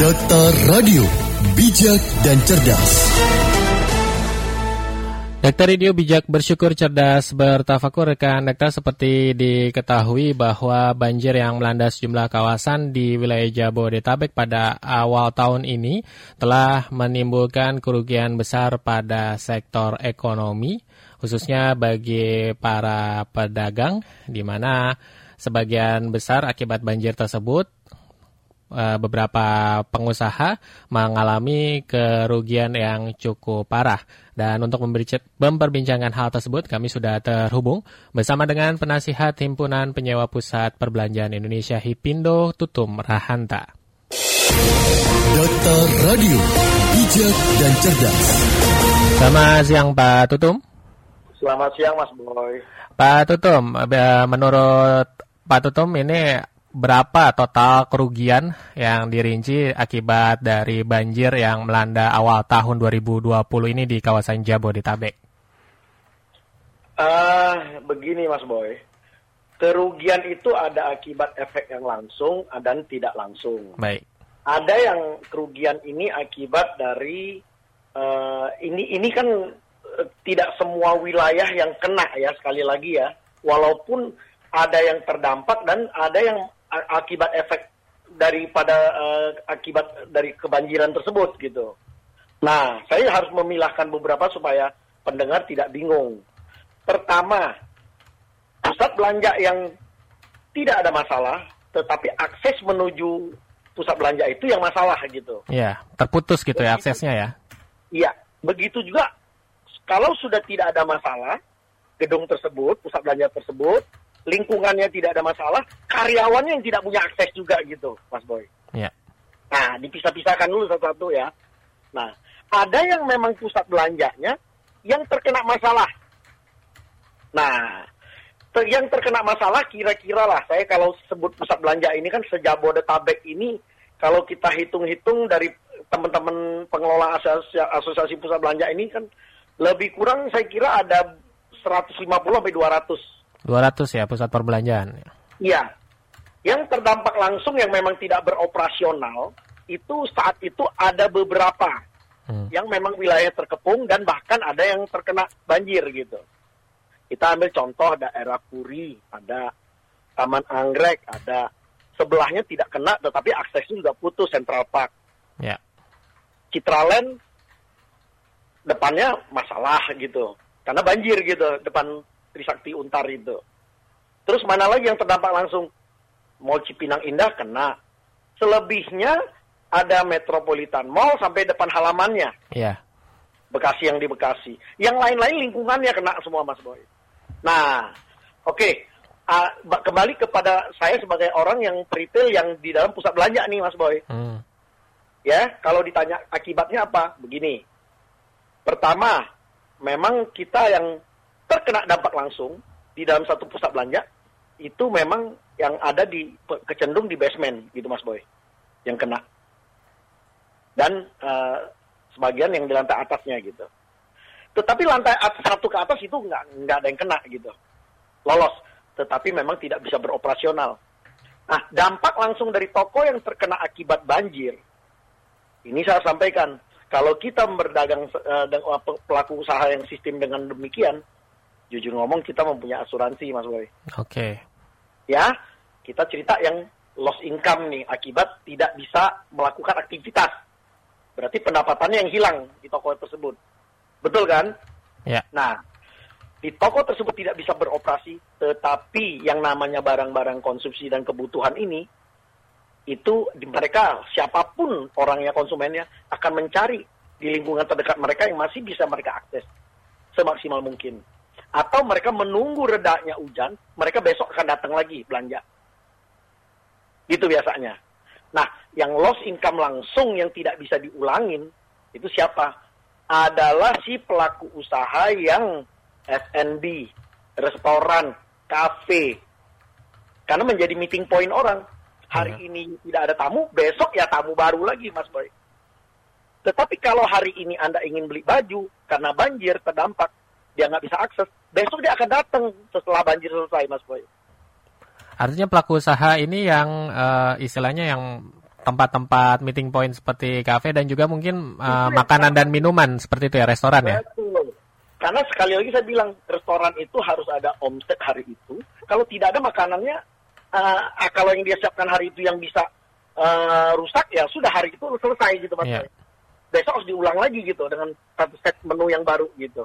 Data Radio, bijak dan cerdas. Dokter Radio Bijak bersyukur cerdas bertafakur rekan dokter seperti diketahui bahwa banjir yang melanda sejumlah kawasan di wilayah Jabodetabek pada awal tahun ini telah menimbulkan kerugian besar pada sektor ekonomi khususnya bagi para pedagang di mana sebagian besar akibat banjir tersebut beberapa pengusaha mengalami kerugian yang cukup parah. Dan untuk memperbincangkan hal tersebut, kami sudah terhubung bersama dengan penasihat Himpunan Penyewa Pusat Perbelanjaan Indonesia Hipindo Tutum Rahanta. Data Radio, bijak dan cerdas. Selamat siang Pak Tutum. Selamat siang Mas Boy. Pak Tutum, menurut Pak Tutum ini berapa total kerugian yang dirinci akibat dari banjir yang melanda awal tahun 2020 ini di kawasan Jabodetabek? Uh, begini Mas Boy, kerugian itu ada akibat efek yang langsung dan tidak langsung. Baik. Ada yang kerugian ini akibat dari uh, ini ini kan uh, tidak semua wilayah yang kena ya sekali lagi ya, walaupun ada yang terdampak dan ada yang akibat efek daripada uh, akibat dari kebanjiran tersebut gitu. Nah, saya harus memilahkan beberapa supaya pendengar tidak bingung. Pertama, pusat belanja yang tidak ada masalah, tetapi akses menuju pusat belanja itu yang masalah gitu. Iya, terputus gitu ya begitu, ya aksesnya ya. Iya, begitu juga kalau sudah tidak ada masalah, gedung tersebut, pusat belanja tersebut lingkungannya tidak ada masalah, karyawannya yang tidak punya akses juga gitu, Mas Boy. Ya. Nah, dipisah-pisahkan dulu satu-satu ya. Nah, ada yang memang pusat belanjanya yang terkena masalah. Nah, ter yang terkena masalah kira-kira lah, saya kalau sebut pusat belanja ini kan sejabodetabek ini, kalau kita hitung-hitung dari teman-teman pengelola asosiasi, asosiasi pusat belanja ini kan lebih kurang saya kira ada 150 sampai 200 200 ya pusat perbelanjaan. Iya. Yang terdampak langsung yang memang tidak beroperasional itu saat itu ada beberapa hmm. yang memang wilayah terkepung dan bahkan ada yang terkena banjir gitu. Kita ambil contoh daerah Puri, ada Taman Anggrek, ada sebelahnya tidak kena tetapi aksesnya juga putus Central Park. Ya. Citraland depannya masalah gitu. Karena banjir gitu depan Trisakti Untar itu. Terus mana lagi yang terdampak langsung? Mall Cipinang Indah kena. Selebihnya ada Metropolitan Mall sampai depan halamannya. Iya. Bekasi yang di Bekasi. Yang lain-lain lingkungannya kena semua Mas Boy. Nah, oke. Okay. Uh, kembali kepada saya sebagai orang yang retail yang di dalam pusat belanja nih Mas Boy. Hmm. Ya, kalau ditanya akibatnya apa? Begini. Pertama, memang kita yang terkena dampak langsung di dalam satu pusat belanja itu memang yang ada di kecendung di basement gitu Mas Boy yang kena. Dan uh, sebagian yang di lantai atasnya gitu. Tetapi lantai atas satu ke atas itu nggak nggak ada yang kena gitu. Lolos. Tetapi memang tidak bisa beroperasional. Nah dampak langsung dari toko yang terkena akibat banjir ini saya sampaikan. Kalau kita berdagang uh, pelaku usaha yang sistem dengan demikian jujur ngomong kita mempunyai asuransi Mas Boy. Oke. Okay. Ya, kita cerita yang loss income nih akibat tidak bisa melakukan aktivitas. Berarti pendapatannya yang hilang di toko tersebut. Betul kan? Ya. Nah, di toko tersebut tidak bisa beroperasi, tetapi yang namanya barang-barang konsumsi dan kebutuhan ini itu di mereka siapa pun orangnya konsumennya akan mencari di lingkungan terdekat mereka yang masih bisa mereka akses semaksimal mungkin atau mereka menunggu redanya hujan, mereka besok akan datang lagi belanja. Gitu biasanya. Nah, yang loss income langsung yang tidak bisa diulangin, itu siapa? Adalah si pelaku usaha yang F&B, restoran, kafe. Karena menjadi meeting point orang. Hari hmm. ini tidak ada tamu, besok ya tamu baru lagi, Mas Boy. Tetapi kalau hari ini Anda ingin beli baju, karena banjir terdampak, dia nggak bisa akses, besok dia akan datang setelah banjir selesai, Mas Boy. Artinya pelaku usaha ini yang uh, istilahnya yang tempat-tempat meeting point seperti kafe dan juga mungkin uh, makanan dan minuman seperti itu ya restoran ya. Betul. Karena sekali lagi saya bilang restoran itu harus ada omset hari itu. Kalau tidak ada makanannya, uh, kalau yang dia siapkan hari itu yang bisa uh, rusak ya sudah hari itu selesai gitu mas. Yeah. Besok harus diulang lagi gitu dengan satu set menu yang baru gitu.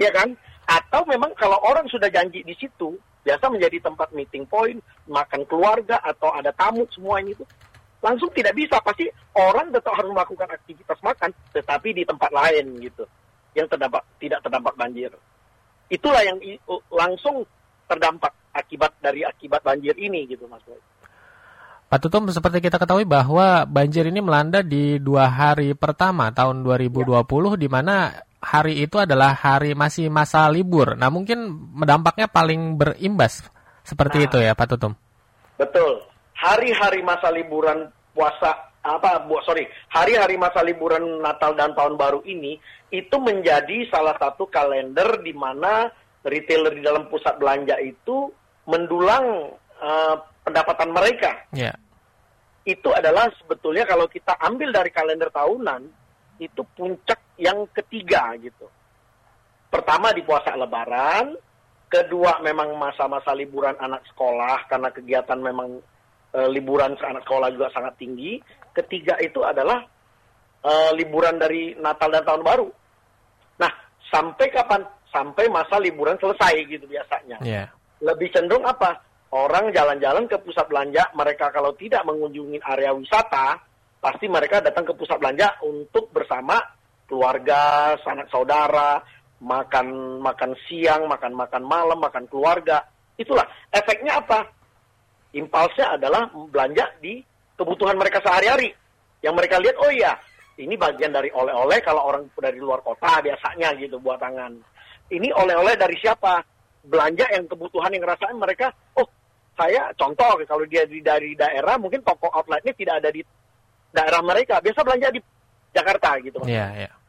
Ya kan? Atau memang kalau orang sudah janji di situ, biasa menjadi tempat meeting point, makan keluarga atau ada tamu semua ini tuh langsung tidak bisa pasti orang tetap harus melakukan aktivitas makan tetapi di tempat lain gitu yang terdampak tidak terdampak banjir. Itulah yang langsung terdampak akibat dari akibat banjir ini gitu Mas Boy. Pak Tutum, seperti kita ketahui bahwa banjir ini melanda di dua hari pertama tahun 2020, ya. di mana hari itu adalah hari masih masa libur. Nah, mungkin dampaknya paling berimbas seperti nah, itu ya, Pak Tutum. Betul. Hari-hari masa liburan puasa apa bu sorry hari-hari masa liburan Natal dan Tahun Baru ini itu menjadi salah satu kalender di mana retailer di dalam pusat belanja itu mendulang uh, pendapatan mereka. Yeah. Itu adalah sebetulnya kalau kita ambil dari kalender tahunan itu puncak yang ketiga gitu. Pertama di puasa Lebaran, kedua memang masa-masa liburan anak sekolah karena kegiatan memang e, liburan anak sekolah juga sangat tinggi ketiga itu adalah uh, liburan dari Natal dan Tahun Baru. Nah, sampai kapan? Sampai masa liburan selesai gitu biasanya. Yeah. Lebih cenderung apa? Orang jalan-jalan ke pusat belanja, mereka kalau tidak mengunjungi area wisata, pasti mereka datang ke pusat belanja untuk bersama keluarga, sanak saudara, makan makan siang, makan makan malam, makan keluarga. Itulah efeknya apa? Impulsnya adalah belanja di kebutuhan mereka sehari-hari. Yang mereka lihat, oh iya, ini bagian dari oleh-oleh kalau orang dari luar kota biasanya gitu buat tangan. Ini oleh-oleh dari siapa? Belanja yang kebutuhan yang ngerasain mereka, oh saya contoh kalau dia di, dari daerah mungkin toko outletnya tidak ada di daerah mereka. Biasa belanja di Jakarta gitu. Iya, yeah. Yeah.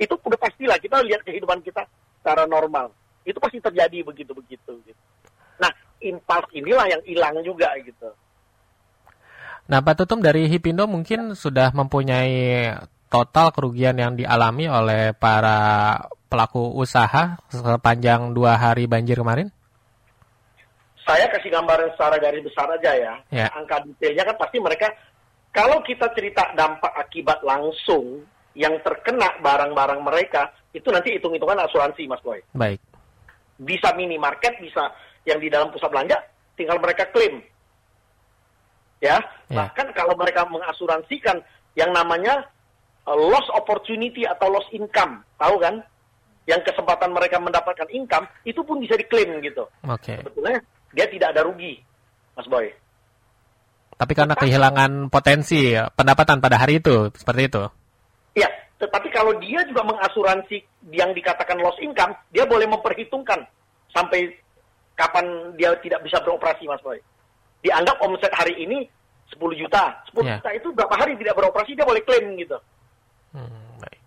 Itu udah pastilah kita lihat kehidupan kita secara normal. Itu pasti terjadi begitu-begitu gitu. Nah, impuls inilah yang hilang juga gitu. Nah, Pak Tutum dari Hipindo mungkin sudah mempunyai total kerugian yang dialami oleh para pelaku usaha sepanjang dua hari banjir kemarin? Saya kasih gambaran secara garis besar aja ya. ya. Angka detailnya kan pasti mereka, kalau kita cerita dampak akibat langsung yang terkena barang-barang mereka, itu nanti hitung-hitungan asuransi, Mas Boy. Baik. Bisa minimarket, bisa yang di dalam pusat belanja, tinggal mereka klaim ya. ya. Bahkan kalau mereka mengasuransikan yang namanya uh, loss opportunity atau loss income, tahu kan? Yang kesempatan mereka mendapatkan income itu pun bisa diklaim gitu. Oke. Okay. Sebetulnya dia tidak ada rugi, Mas Boy. Tapi karena kehilangan potensi pendapatan pada hari itu, seperti itu. Iya, tetapi kalau dia juga mengasuransi yang dikatakan loss income, dia boleh memperhitungkan sampai kapan dia tidak bisa beroperasi, Mas Boy dianggap omset hari ini 10 juta. 10 yeah. juta itu berapa hari tidak beroperasi dia boleh klaim gitu. Hmm, baik.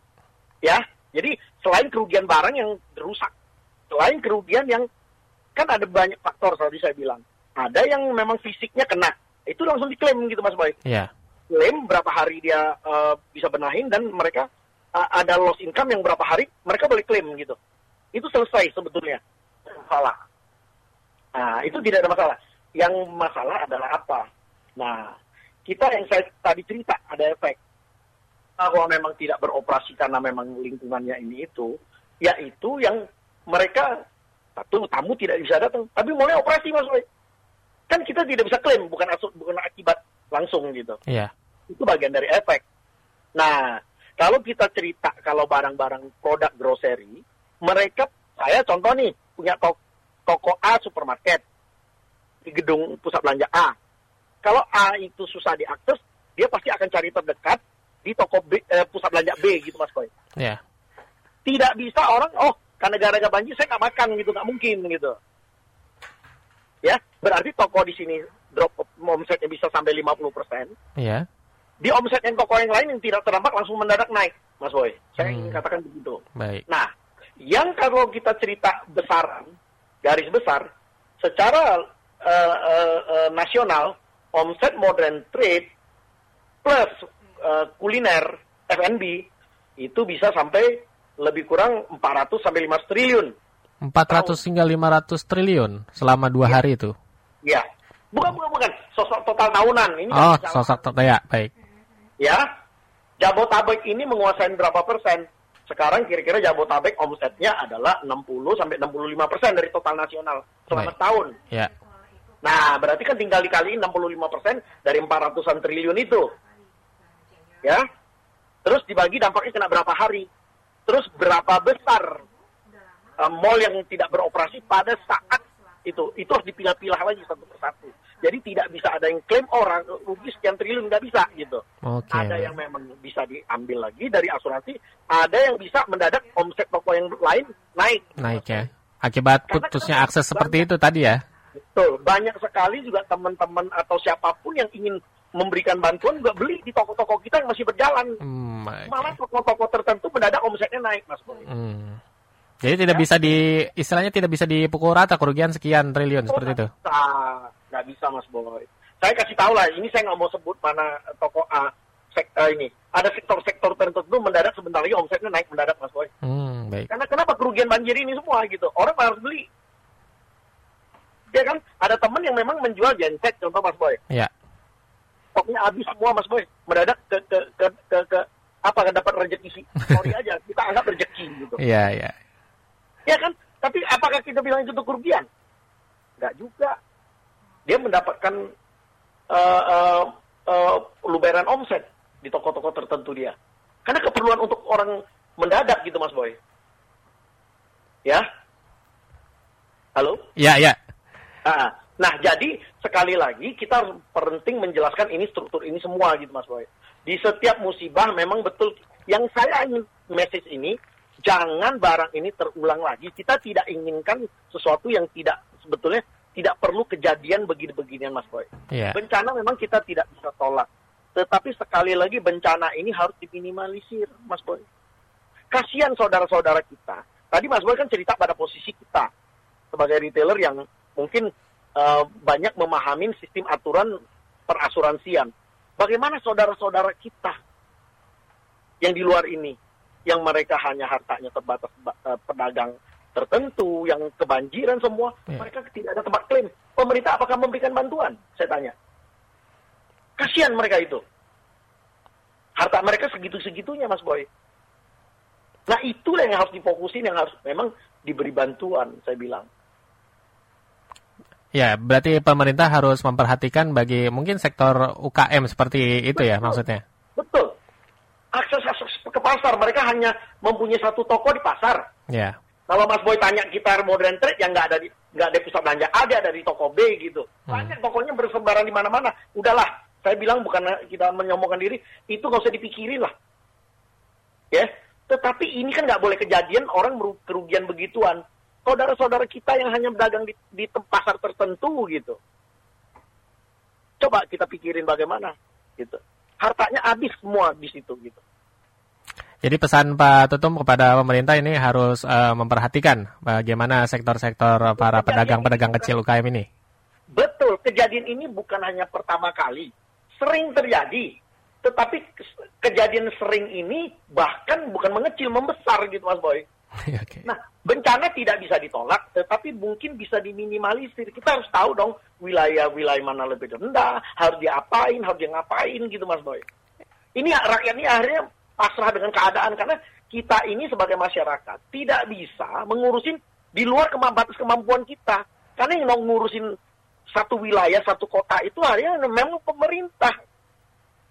Ya, jadi selain kerugian barang yang rusak, selain kerugian yang kan ada banyak faktor tadi saya bilang. Ada yang memang fisiknya kena, itu langsung diklaim gitu Mas Boy. Iya. Yeah. Klaim berapa hari dia uh, bisa benahin dan mereka uh, ada loss income yang berapa hari mereka boleh klaim gitu. Itu selesai sebetulnya. Salah. Nah, itu tidak ada masalah yang masalah adalah apa? Nah, kita yang saya tadi cerita ada efek bahwa memang tidak beroperasi karena memang lingkungannya ini itu, yaitu yang mereka satu tamu tidak bisa datang, tapi mulai operasi mas Kan kita tidak bisa klaim bukan asuk, bukan akibat langsung gitu. Iya. Itu bagian dari efek. Nah, kalau kita cerita kalau barang-barang produk grocery, mereka saya contoh nih punya toko, toko A supermarket di gedung pusat belanja A. Kalau A itu susah diakses, dia pasti akan cari terdekat di toko B, eh, pusat belanja B gitu Mas Boy. Yeah. Tidak bisa orang, oh karena gara-gara banjir saya nggak makan gitu, nggak mungkin gitu. Ya, berarti toko di sini drop omsetnya bisa sampai 50 persen. Iya. Di omset yang toko yang lain yang tidak terdampak langsung mendadak naik, Mas Boy. Saya hmm. ingin katakan begitu. Baik. Nah, yang kalau kita cerita besaran, garis besar, secara uh, uh, uh, nasional omset modern trade plus uh, kuliner F&B itu bisa sampai lebih kurang 400 sampai 500 triliun. 400 hingga 500 triliun selama dua ya. hari itu. Ya, bukan bukan bukan sosok total tahunan ini. Oh, sosok total ya, baik. Ya, Jabotabek ini menguasai berapa persen? Sekarang kira-kira Jabotabek omsetnya adalah 60 sampai 65 persen dari total nasional selama baik. tahun. Ya. Nah, berarti kan tinggal dikali 65 persen dari 400-an triliun itu. Ya, terus dibagi dampaknya kena berapa hari, terus berapa besar uh, mall yang tidak beroperasi pada saat itu, itu harus dipilah-pilah lagi satu persatu. Jadi tidak bisa ada yang klaim orang rugi sekian triliun nggak bisa gitu. Okay. Ada yang memang bisa diambil lagi dari asuransi, ada yang bisa mendadak omset toko yang lain naik. Naik ya. Akibat putusnya akses seperti itu tadi ya. Betul. Banyak sekali juga teman-teman atau siapa pun yang ingin memberikan bantuan juga beli di toko-toko kita yang masih berjalan. Hmm, okay. Malah toko-toko tertentu mendadak omsetnya naik, Mas Boy. Hmm. Jadi tidak ya? bisa di istilahnya tidak bisa dipukul rata kerugian sekian triliun oh, seperti itu. Bisa, nggak bisa Mas Boy. Saya kasih tahu lah, ini saya nggak mau sebut mana toko A sek, uh, ini. Ada sektor-sektor tertentu mendadak sebentar lagi omsetnya naik mendadak Mas Boy. Hmm, baik. Karena kenapa kerugian banjir ini semua gitu? Orang harus beli. Ya kan? Ada teman yang memang menjual genset contoh Mas Boy. Iya stoknya habis semua mas boy mendadak ke ke ke ke, ke apa kan dapat rezeki sih sorry aja kita anggap rezeki gitu iya iya ya kan tapi apakah kita bilang itu kerugian Enggak juga dia mendapatkan uh, uh, uh, luberan omset di toko-toko tertentu dia. Karena keperluan untuk orang mendadak gitu mas boy. Ya? Halo? Ya ya. Ah. Nah, jadi sekali lagi kita harus penting menjelaskan ini struktur ini semua gitu Mas Boy. Di setiap musibah memang betul. Yang saya ingin message ini jangan barang ini terulang lagi. Kita tidak inginkan sesuatu yang tidak sebetulnya tidak perlu kejadian begini-beginian Mas Boy. Yeah. Bencana memang kita tidak bisa tolak. Tetapi sekali lagi bencana ini harus diminimalisir Mas Boy. Kasihan saudara-saudara kita. Tadi Mas Boy kan cerita pada posisi kita sebagai retailer yang mungkin uh, banyak memahami sistem aturan perasuransian. Bagaimana saudara-saudara kita yang di luar ini, yang mereka hanya hartanya terbatas uh, pedagang tertentu, yang kebanjiran semua, ya. mereka tidak ada tempat klaim. Pemerintah apakah memberikan bantuan? Saya tanya. Kasihan mereka itu. Harta mereka segitu-segitunya, Mas Boy. Nah itulah yang harus difokusin, yang harus memang diberi bantuan, saya bilang. Ya, berarti pemerintah harus memperhatikan bagi mungkin sektor UKM seperti itu ya, Betul. ya maksudnya. Betul. Akses akses ke pasar mereka hanya mempunyai satu toko di pasar. Ya. Kalau Mas Boy tanya kita modern trade yang nggak ada di nggak ada pusat belanja ada dari toko B gitu. Hmm. Banyak hmm. tokonya bersebaran di mana-mana. Udahlah, saya bilang bukan kita menyombongkan diri, itu nggak usah dipikirin lah. Ya, tetapi ini kan nggak boleh kejadian orang kerugian begituan saudara-saudara kita yang hanya berdagang di, di pasar tertentu gitu. Coba kita pikirin bagaimana gitu. Hartanya habis semua di situ gitu. Jadi pesan Pak Tutum kepada pemerintah ini harus uh, memperhatikan bagaimana sektor-sektor para pedagang-pedagang kecil UKM ini. Betul, kejadian ini bukan hanya pertama kali, sering terjadi. Tetapi kejadian sering ini bahkan bukan mengecil, membesar gitu Mas Boy. okay. Nah, bencana tidak bisa ditolak, tetapi mungkin bisa diminimalisir. Kita harus tahu dong wilayah-wilayah mana lebih rendah, harus diapain, harus dia ngapain gitu Mas Boy. Ini rakyat ini akhirnya pasrah dengan keadaan karena kita ini sebagai masyarakat tidak bisa mengurusin di luar batas kemampuan kita. Karena yang ngurusin satu wilayah, satu kota itu akhirnya memang pemerintah.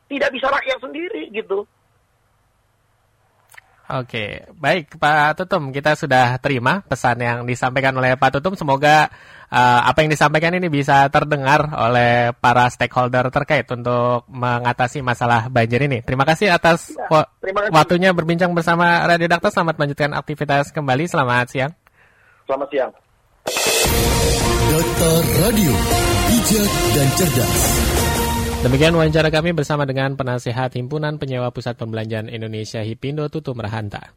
Tidak bisa rakyat sendiri gitu. Oke, baik Pak Tutum, kita sudah terima pesan yang disampaikan oleh Pak Tutum. Semoga uh, apa yang disampaikan ini bisa terdengar oleh para stakeholder terkait untuk mengatasi masalah banjir ini. Terima kasih atas ya, terima kasih. waktunya berbincang bersama Radio Dakta. Selamat melanjutkan aktivitas kembali. Selamat siang. Selamat siang. Dokter Radio, bijak dan cerdas. Demikian wawancara kami bersama dengan penasehat Himpunan Penyewa Pusat Pembelanjaan Indonesia Hipindo Tutum Rahanta.